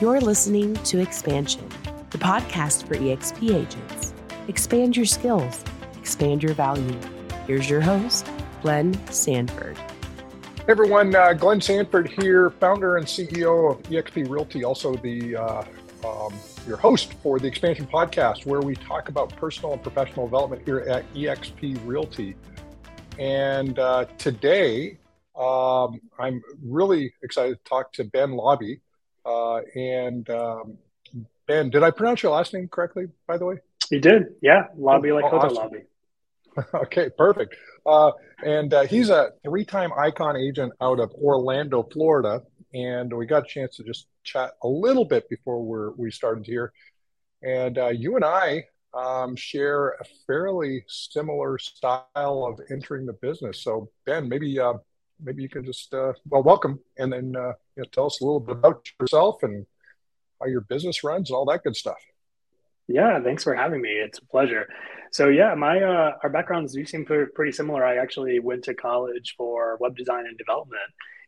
You're listening to Expansion, the podcast for EXP agents. Expand your skills, expand your value. Here's your host, Glenn Sanford. Hey everyone, uh, Glenn Sanford here, founder and CEO of eXp Realty, also the uh, um, your host for the Expansion Podcast, where we talk about personal and professional development here at eXp Realty. And uh, today, um, I'm really excited to talk to Ben Laube. Uh, and um, Ben, did I pronounce your last name correctly, by the way? You did, yeah. Laube oh, like oh, awesome. lobby. okay, perfect. Uh, and uh, he's a three-time icon agent out of Orlando, Florida, and we got a chance to just chat a little bit before we're, we started here. And uh, you and I um, share a fairly similar style of entering the business. So Ben, maybe uh, maybe you can just uh, well welcome and then uh, you know, tell us a little bit about yourself and how your business runs and all that good stuff. Yeah, thanks for having me. It's a pleasure. So yeah, my uh, our backgrounds do seem pretty similar. I actually went to college for web design and development.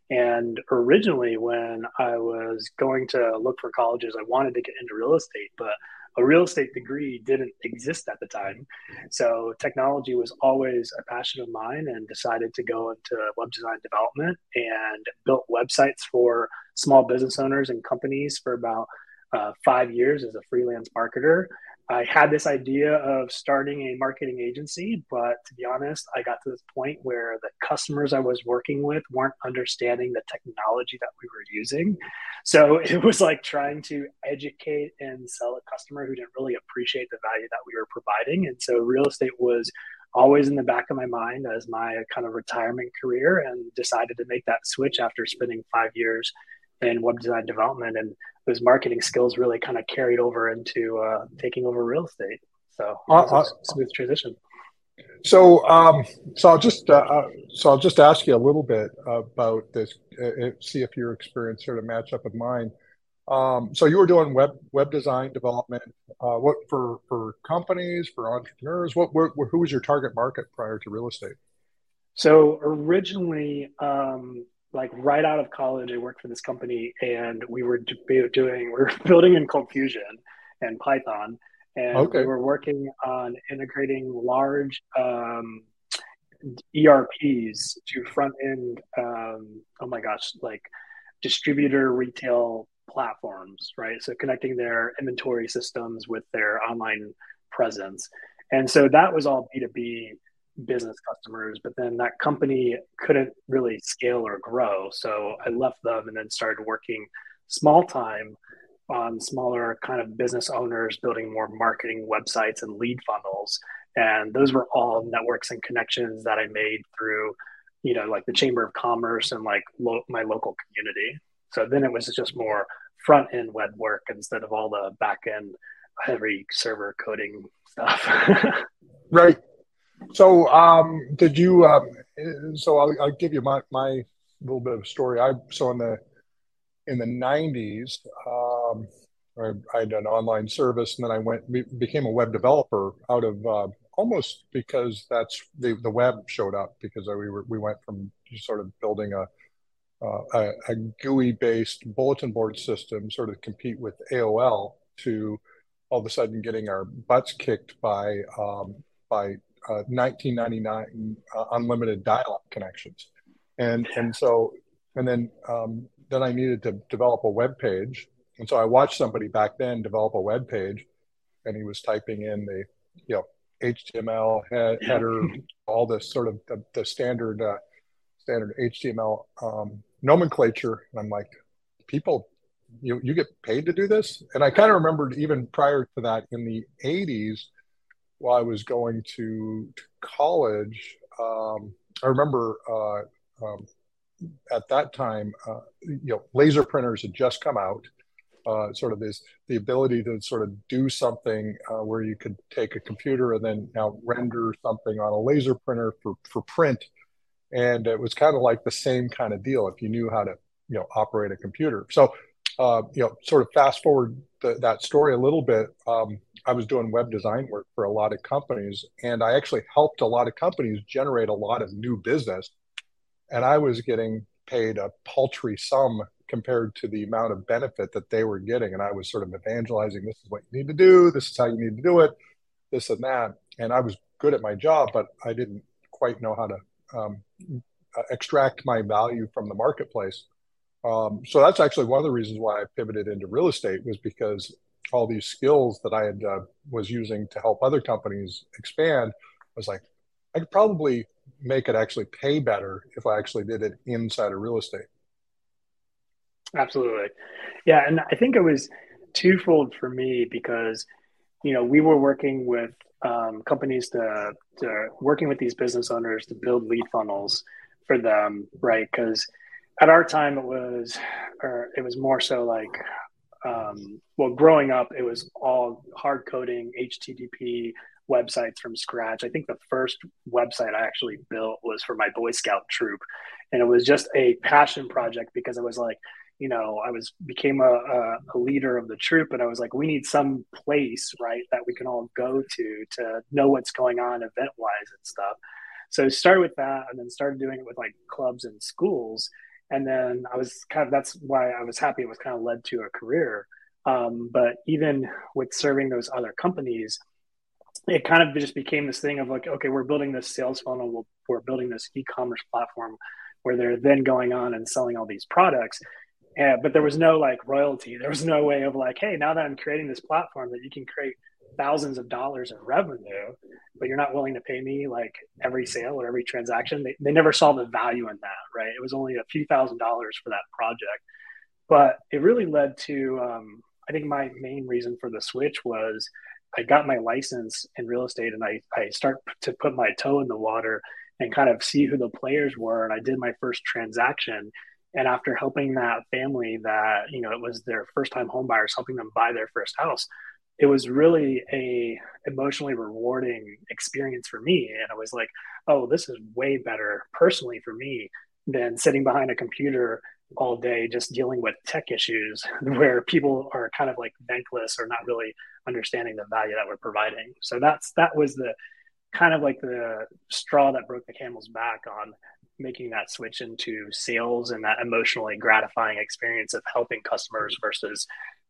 And originally, when I was going to look for colleges, I wanted to get into real estate, but a real estate degree didn't exist at the time. So technology was always a passion of mine and decided to go into web design development and built websites for small business owners and companies for about uh, five years as a freelance marketer. I had this idea of starting a marketing agency, but to be honest, I got to this point where the customers I was working with weren't understanding the technology that we were using. So it was like trying to educate and sell a customer who didn't really appreciate the value that we were providing. And so real estate was always in the back of my mind as my kind of retirement career and decided to make that switch after spending five years in web design development. And those marketing skills really kind of carried over into uh, taking over real estate. So uh, uh, smooth transition. So, um, so I'll just uh, uh, so I'll just ask you a little bit about this. Uh, see if your experience sort of match up with mine. Um, so you were doing web web design development. what for for companies for entrepreneurs? What where, who was your target market prior to real estate? So originally, um, like right out of college, I worked for this company, and we were doing we were building in Cold Fusion and Python, and okay. we were working on integrating large um, ERPs to front end. Um, oh my gosh, like distributor retail platforms, right? So connecting their inventory systems with their online presence, and so that was all B two B business customers, but then that company couldn't really scale or grow. So I left them and then started working small time on smaller kind of business owners building more marketing websites and lead funnels. And those were all networks and connections that I made through, you know, like the Chamber of Commerce and like lo- my local community. So then it was just more front end web work instead of all the back end heavy server coding stuff. right. So, um, did you? Um, so, I'll, I'll, give you my my little bit of story. I so in the in the '90s, um, I, I, had an online service, and then I went be, became a web developer out of uh, almost because that's the the web showed up because we were we went from sort of building a uh, a, a GUI based bulletin board system, sort of compete with AOL, to all of a sudden getting our butts kicked by um, by 1999 uh, uh, unlimited dial-up connections, and and so and then um, then I needed to develop a web page, and so I watched somebody back then develop a web page, and he was typing in the you know HTML head, header, all this sort of the, the standard uh, standard HTML um, nomenclature, and I'm like, people you you get paid to do this? And i kind of remembered even prior to that in the 80s while I was going to, to college, um, I remember uh, um, at that time, uh, you know, laser printers had just come out. Uh, sort of this the ability to sort of do something uh, where you could take a computer and then now render something on a laser printer for for print, and it was kind of like the same kind of deal if you knew how to you know operate a computer. So uh, you know, sort of fast forward the, that story a little bit. Um, I was doing web design work for a lot of companies, and I actually helped a lot of companies generate a lot of new business. And I was getting paid a paltry sum compared to the amount of benefit that they were getting. And I was sort of evangelizing this is what you need to do, this is how you need to do it, this and that. And I was good at my job, but I didn't quite know how to um, extract my value from the marketplace. Um, so that's actually one of the reasons why I pivoted into real estate was because all these skills that I had uh, was using to help other companies expand I was like I could probably make it actually pay better if I actually did it inside of real estate. Absolutely. Yeah. And I think it was twofold for me because, you know, we were working with um, companies to, to working with these business owners to build lead funnels for them, right? Because at our time it was, or it was more so like, um, well, growing up, it was all hard coding HTTP websites from scratch. I think the first website I actually built was for my Boy Scout troop, and it was just a passion project because I was like, you know, I was became a, a, leader of the troop, and I was like, we need some place, right, that we can all go to to know what's going on event wise and stuff. So I started with that, and then started doing it with like clubs and schools, and then I was kind of that's why I was happy it was kind of led to a career. Um, but even with serving those other companies, it kind of just became this thing of like, okay, we're building this sales funnel, we're building this e-commerce platform where they're then going on and selling all these products. But there was no like royalty. There was no way of like, hey, now that I'm creating this platform that you can create thousands of dollars in revenue, but you're not willing to pay me like every sale or every transaction. They, they never saw the value in that, right? It was only a few thousand dollars for that project. But it really led to, um, I think my main reason for the switch was I got my license in real estate and I, I start to put my toe in the water and kind of see who the players were. And I did my first transaction. And after helping that family that, you know, it was their first time home buyers, helping them buy their first house, it was really a emotionally rewarding experience for me. And I was like, oh, this is way better personally for me than sitting behind a computer all day just dealing with tech issues where people are kind of like thankless or not really understanding the value that we're providing. So that's that was the kind of like the straw that broke the camel's back on making that switch into sales and that emotionally gratifying experience of helping customers versus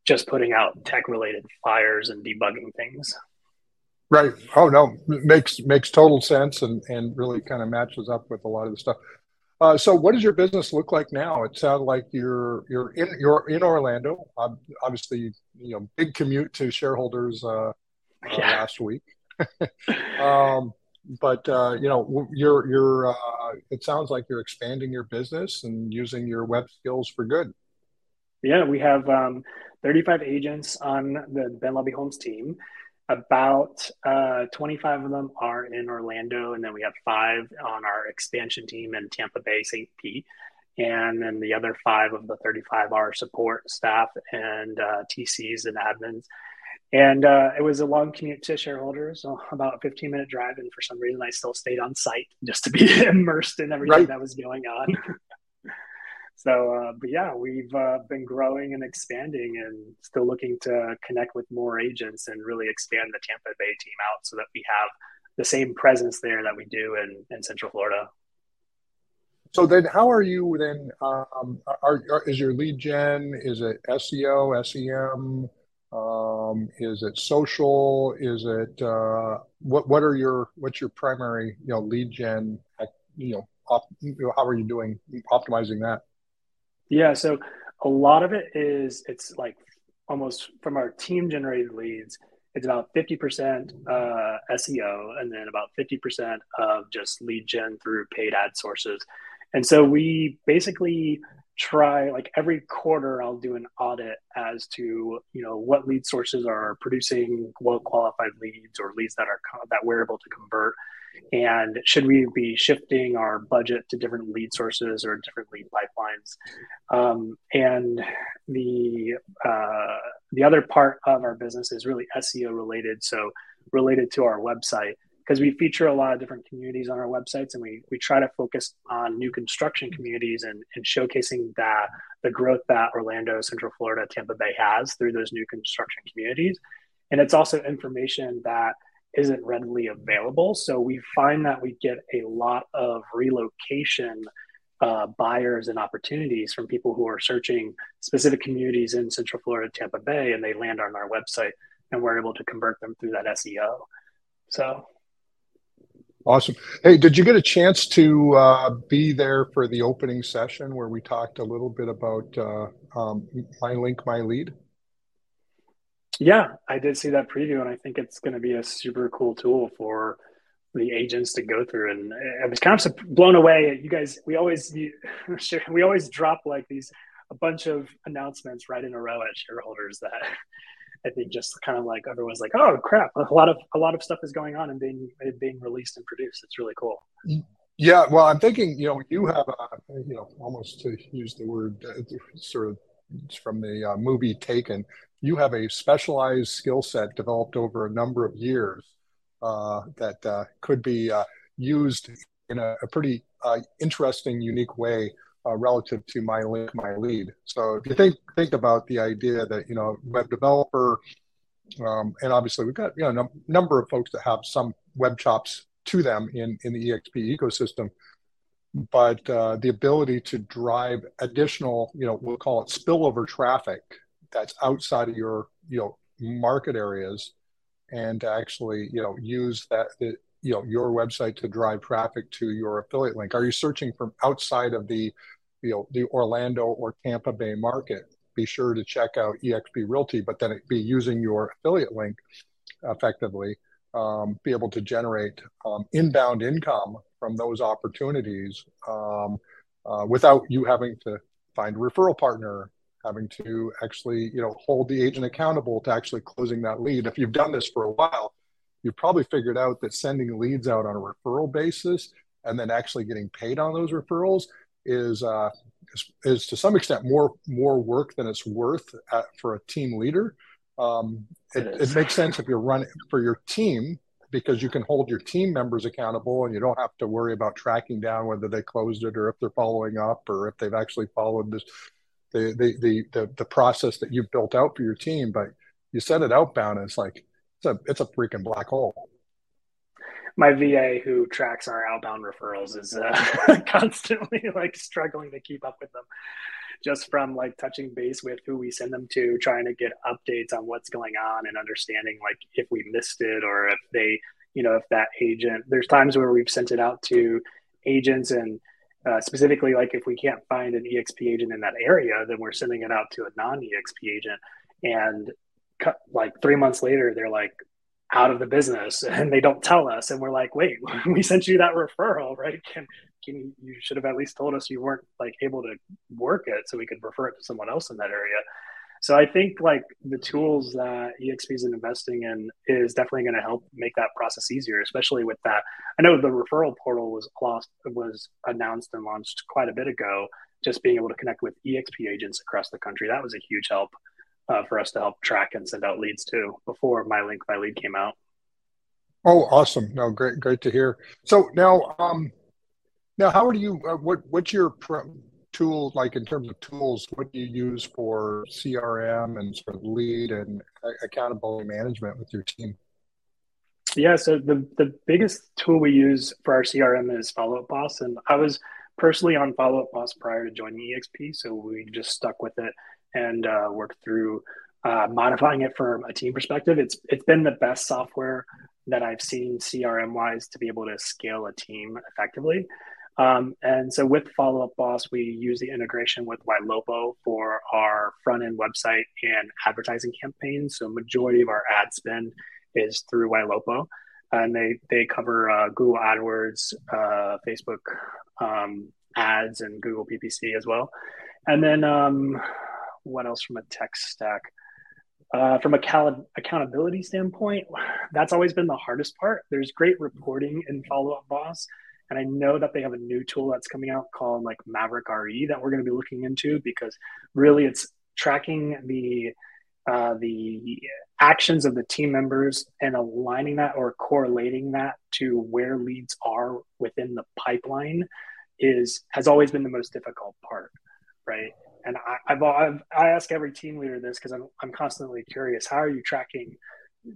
just putting out tech related fires and debugging things. Right. Oh no, makes makes total sense and and really kind of matches up with a lot of the stuff. Uh, so, what does your business look like now? It sounds like you're you're in you're in Orlando. obviously, you know, big commute to shareholders uh, uh yeah. last week. um, but uh, you know, you're you're. Uh, it sounds like you're expanding your business and using your web skills for good. Yeah, we have um, 35 agents on the Ben Laube Homes team about uh, 25 of them are in Orlando, and then we have five on our expansion team in Tampa Bay, St. Pete. And then the other five of the 35 are support staff and uh, TCs and admins. And uh, it was a long commute to shareholders, so about a 15 minute drive. And for some reason, I still stayed on site just to be immersed in everything right. that was going on. So, uh, but yeah, we've uh, been growing and expanding and still looking to connect with more agents and really expand the Tampa Bay team out so that we have the same presence there that we do in, in Central Florida. So then, how are you then? Um, are, are, is your lead gen? Is it SEO, SEM? Um, is it social? Is it uh, what? What are your what's your primary you know lead gen? You know, op, you know how are you doing optimizing that? Yeah, so a lot of it is it's like almost from our team generated leads, it's about 50% uh, SEO and then about 50% of just lead gen through paid ad sources. And so we basically try like every quarter I'll do an audit as to you know what lead sources are producing well qualified leads or leads that are that we're able to convert and should we be shifting our budget to different lead sources or different lead pipelines? Um, and the uh, the other part of our business is really seo related so related to our website. Because we feature a lot of different communities on our websites and we, we try to focus on new construction communities and, and showcasing that the growth that orlando central florida tampa bay has through those new construction communities. And it's also information that isn't readily available. So we find that we get a lot of relocation uh, buyers and opportunities from people who are searching specific communities in Central Florida, Tampa Bay, and they land on our website, and we're able to convert them through that SEO. So Awesome. Hey, did you get a chance to uh, be there for the opening session where we talked a little bit about uh, um, My Link, My Lead? Yeah, I did see that preview, and I think it's going to be a super cool tool for the agents to go through. And I was kind of blown away. You guys, we always we always drop like these a bunch of announcements right in a row at shareholders that I think just kind of like everyone's like, oh crap, a lot of a lot of stuff is going on and being being released and produced. It's really cool. Yeah, well, I'm thinking, you know, you have, a, you know, almost to use the word uh, sort of from the uh, movie Taken, you have a specialized skill set developed over a number of years uh, that uh, could be uh, used in a, a pretty uh, interesting, unique way uh, relative to my link, my lead. So if you think think about the idea that you know web developer, um, and obviously we've got you know a num- number of folks that have some web chops to them in in the EXP ecosystem, but uh, the ability to drive additional you know we'll call it spillover traffic that's outside of your you know market areas, and actually you know use that. you know your website to drive traffic to your affiliate link are you searching from outside of the you know the Orlando or Tampa Bay market, be sure to check out EXP Realty, but then be using your affiliate link effectively, um, be able to generate um, inbound income from those opportunities um, uh, without you having to find a referral partner, having to actually you know hold the agent accountable to actually closing that lead. If you've done this for a while, you've probably figured out that sending leads out on a referral basis and then actually getting paid on those referrals is, uh, is, is to some extent more more work than it's worth at, for a team leader. Um, it, it, it makes sense if you're running for your team because you can hold your team members accountable and you don't have to worry about tracking down whether they closed it or if they're following up or if they've actually followed this the the the the, the process that you've built out for your team. But you set it outbound, and it's like it's a it's a freaking black hole my VA who tracks our outbound referrals is uh, constantly like struggling to keep up with them just from like touching base with who we send them to, trying to get updates on what's going on and understanding like if we missed it or if they, you know, if that agent, there's times where we've sent it out to agents and uh, specifically like if we can't find an EXP agent in that area, then we're sending it out to a non EXP agent. And like three months later, they're like, out of the business and they don't tell us. And we're like wait we sent you that referral right? Can can you should have at least told us you weren't like able to work it so we could refer it to someone else in that area so i think like the tools that exp is investing in is definitely going to help make that process easier especially with that. I know the referral portal was lost was announced and launched quite a bit ago. Just being able to connect with exp agents across the country that was a huge help uh, for us to help track and send out leads to before my link my lead came out. Oh awesome. No great great to hear. So now um now how do you uh, what what's your tool like in terms of tools what do you use for crm and sort of lead and accountability management with your team yeah so the the biggest tool we use for our crm is follow up boss and i was personally on follow up boss prior to joining exp so we just stuck with it and uh, worked through uh, modifying it from a team perspective. It's it's been the best software that I've seen CRM wise to be able to scale a team effectively. Um, and so with Follow Up Boss, we use the integration with Ylopo for our front end website and advertising campaigns. So majority of our ad spend is through Ylopo, and they they cover uh, Google AdWords, uh, Facebook um, ads, and Google PPC as well. And then um, what else from a tech stack? Uh, from a cal- accountability standpoint, that's always been the hardest part. There's great reporting in Follow Up Boss, and I know that they have a new tool that's coming out called like Maverick RE that we're going to be looking into because really it's tracking the uh, the actions of the team members and aligning that or correlating that to where leads are within the pipeline is has always been the most difficult part, right? and I, I've, I've I ask every team leader this because I'm I'm constantly curious. How are you tracking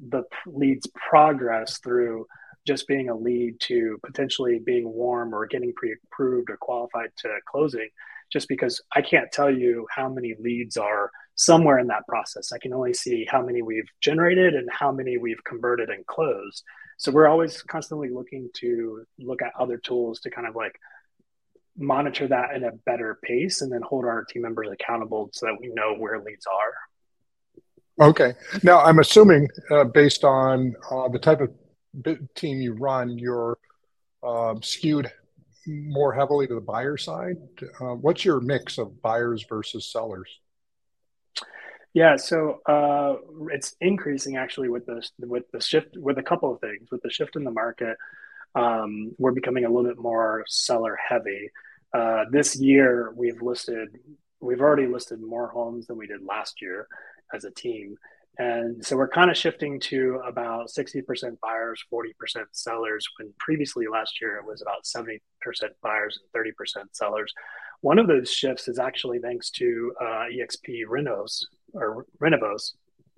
the lead's progress through just being a lead to potentially being warm or getting pre-approved or qualified to closing just because i can't tell you how many leads are somewhere in that process i can only see how many we've generated and how many we've converted and closed so we're always constantly looking to look at other tools to kind of like monitor that in a better pace and then hold our team members accountable so that we know where leads are. Okay. Now, I'm assuming uh, based on uh, the type of team you run, you're uh, skewed more heavily to the buyer side. Uh, what's your mix of buyers versus sellers? Yeah, so uh, it's increasing actually with the with the shift with a couple of things with the shift in the market um, we're becoming a little bit more seller heavy. Uh, this year, we've listed, we've already listed more homes than we did last year as a team. And so we're kind of shifting to about 60% buyers, 40% sellers, when previously last year it was about 70% buyers and 30% sellers. One of those shifts is actually thanks to uh, EXP Renos or Renovos,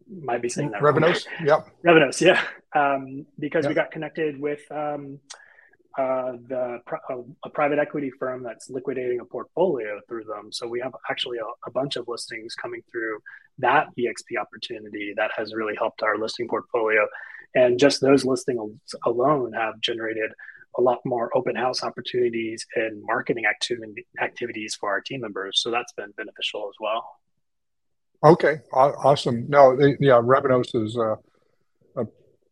might be saying that. Revenos, yep. Revenos, yeah. Um, because yep. we got connected with um, uh, the a, private equity firm that's liquidating a portfolio through them. So we have actually a, a, bunch of listings coming through that EXP opportunity that has really helped our listing portfolio. And just those listings alone have generated a lot more open house opportunities and marketing activity, activities for our team members. So that's been beneficial as well. Okay, awesome. No, they, yeah, Revenos is a,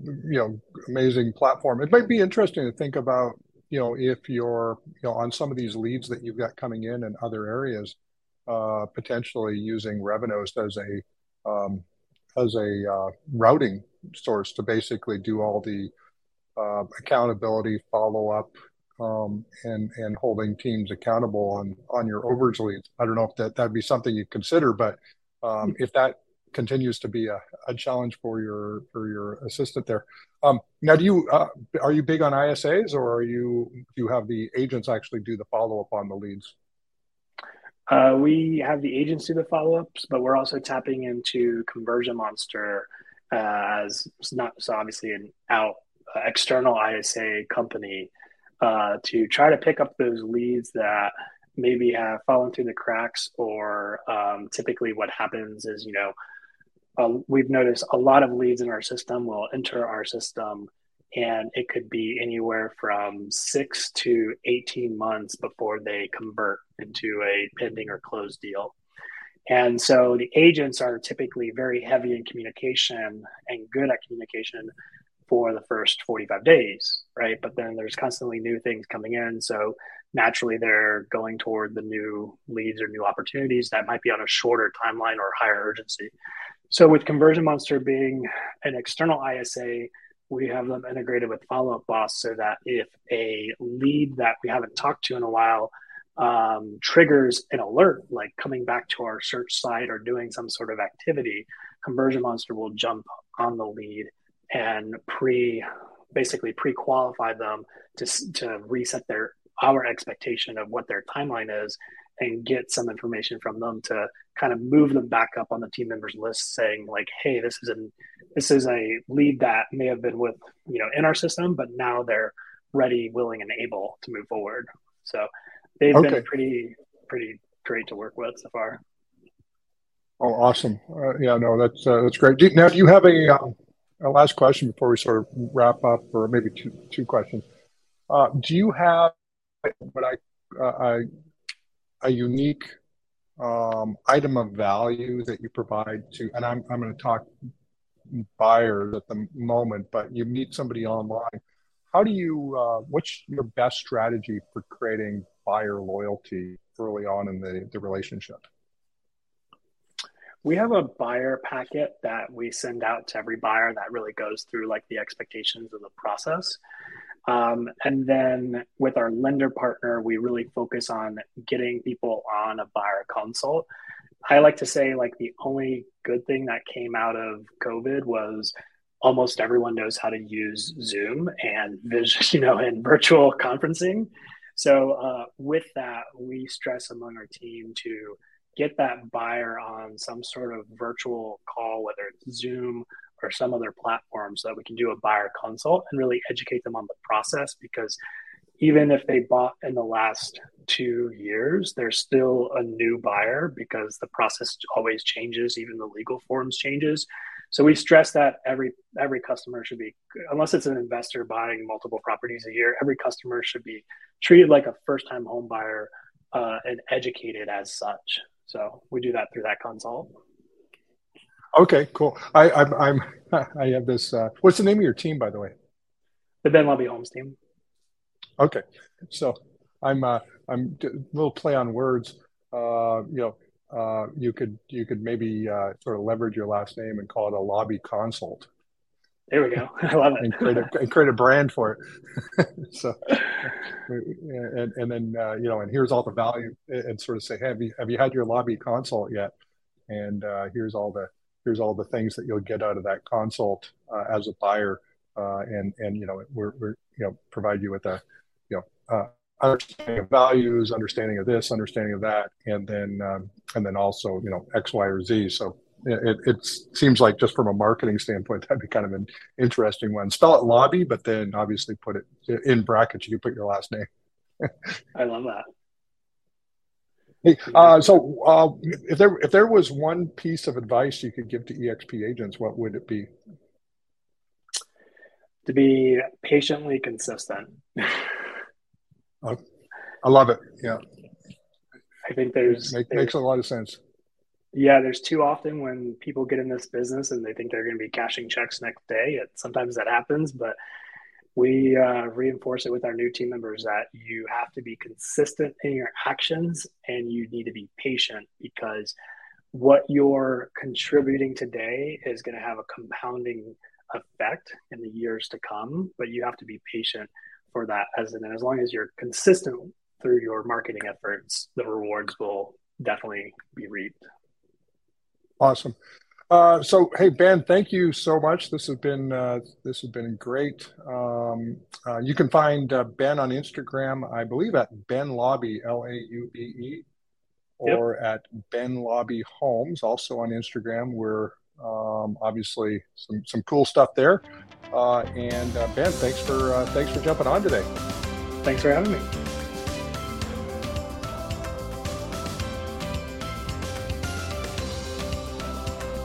you know amazing platform. It might be interesting to think about you know if you're you know on some of these leads that you've got coming in in other areas, uh, potentially using Revenos as a um, as a uh, routing source to basically do all the uh, accountability, follow up, um, and and holding teams accountable on on your overage leads. I don't know if that that'd be something you consider, but um, if that continues to be a, a, challenge for your for your assistant there. Um, now, do you uh, are you big on ISAs, or are you do you have the agents actually do the follow up on the leads? Uh, we have the agents do the follow ups, but we're also tapping into Conversion Monster uh, as not so obviously an out uh, external ISA company uh, to try to pick up those leads that maybe have fallen through the cracks or um, typically what happens is you know uh, we've noticed a lot of leads in our system will enter our system and it could be anywhere from six to 18 months before they convert into a pending or closed deal and so the agents are typically very heavy in communication and good at communication for the first 45 days, right? But then there's constantly new things coming in. So naturally they're going toward the new leads or new opportunities that might be on a shorter timeline or higher urgency. So with Conversion Monster being an external ISA, we have them integrated with Follow Up Boss so that if a lead that we haven't talked to in a while um, triggers an alert, like coming back to our search site or doing some sort of activity, Conversion Monster will jump on the lead and pre basically pre-qualify them to, to reset their our expectation of what their timeline is and get some information from them to kind of move them back up on the team members list saying like hey this is a this is a lead that may have been with you know in our system but now they're ready willing and able to move forward so they've okay. been pretty pretty great to work with so far oh awesome uh, yeah no that's uh, that's great do, now do you have a um, a last question before we sort of wrap up, or maybe two two questions. Uh, do you have what I uh, a, a unique um, item of value that you provide to? And I'm I'm going to talk buyers at the moment, but you meet somebody online. How do you? Uh, what's your best strategy for creating buyer loyalty early on in the, the relationship? we have a buyer packet that we send out to every buyer that really goes through like the expectations of the process um, and then with our lender partner we really focus on getting people on a buyer consult. I like to say like the only good thing that came out of covid was almost everyone knows how to use zoom and you know and virtual conferencing. So uh, with that we stress among our team to get that buyer on some sort of virtual call, whether it's Zoom or some other platform so that we can do a buyer consult and really educate them on the process because even if they bought in the last two years, they're still a new buyer because the process always changes, even the legal forms changes. So we stress that every every customer should be, unless it's an investor buying multiple properties a year, every customer should be treated like a first time home buyer uh, and educated as such. So we do that through that consult. Okay, cool. I, I'm, I'm I have this. Uh, what's the name of your team, by the way? The Ben Laube Homes team. Okay, so I'm uh, I'm a little play on words. Uh, you know, uh, you could you could maybe uh, sort of leverage your last name and call it a lobby consult. There we go. I love it. and, create a, and create a brand for it. so, and, and then uh, you know, and here's all the value, and sort of say, hey, have you have you had your lobby consult yet? And uh, here's all the here's all the things that you'll get out of that consult uh, as a buyer, uh, and and you know, we're, we're you know provide you with a you know uh, understanding of values, understanding of this, understanding of that, and then um, and then also you know X, Y, or Z. So it, it seems like just from a marketing standpoint, that'd be kind of an interesting one. Spell it lobby, but then obviously put it in brackets. You can put your last name. I love that. Hey, uh, so uh, if there if there was one piece of advice you could give to EXP agents, what would it be? To be patiently consistent. I love it. Yeah. I think there's, Make, there's makes a lot of sense. Yeah, there's too often when people get in this business and they think they're going to be cashing checks next day. It, sometimes that happens, but we uh, reinforce it with our new team members that you have to be consistent in your actions and you need to be patient because what you're contributing today is going to have a compounding effect in the years to come. But you have to be patient for that as and as long as you're consistent through your marketing efforts, the rewards will definitely be reaped. Awesome. Uh, so, hey Ben, thank you so much. This has been uh, this has been great. Um, uh, you can find uh, Ben on Instagram, I believe, at Ben Laube L A U B E, or yep. at Ben Laube Homes, also on Instagram. We're um, obviously some some cool stuff there. Uh, and uh, Ben, thanks for uh, thanks for jumping on today. Thanks for having me.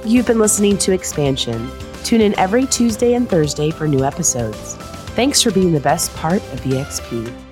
You've been listening to Expansion. Tune in every Tuesday and Thursday for new episodes. Thanks for being the best part of EXP.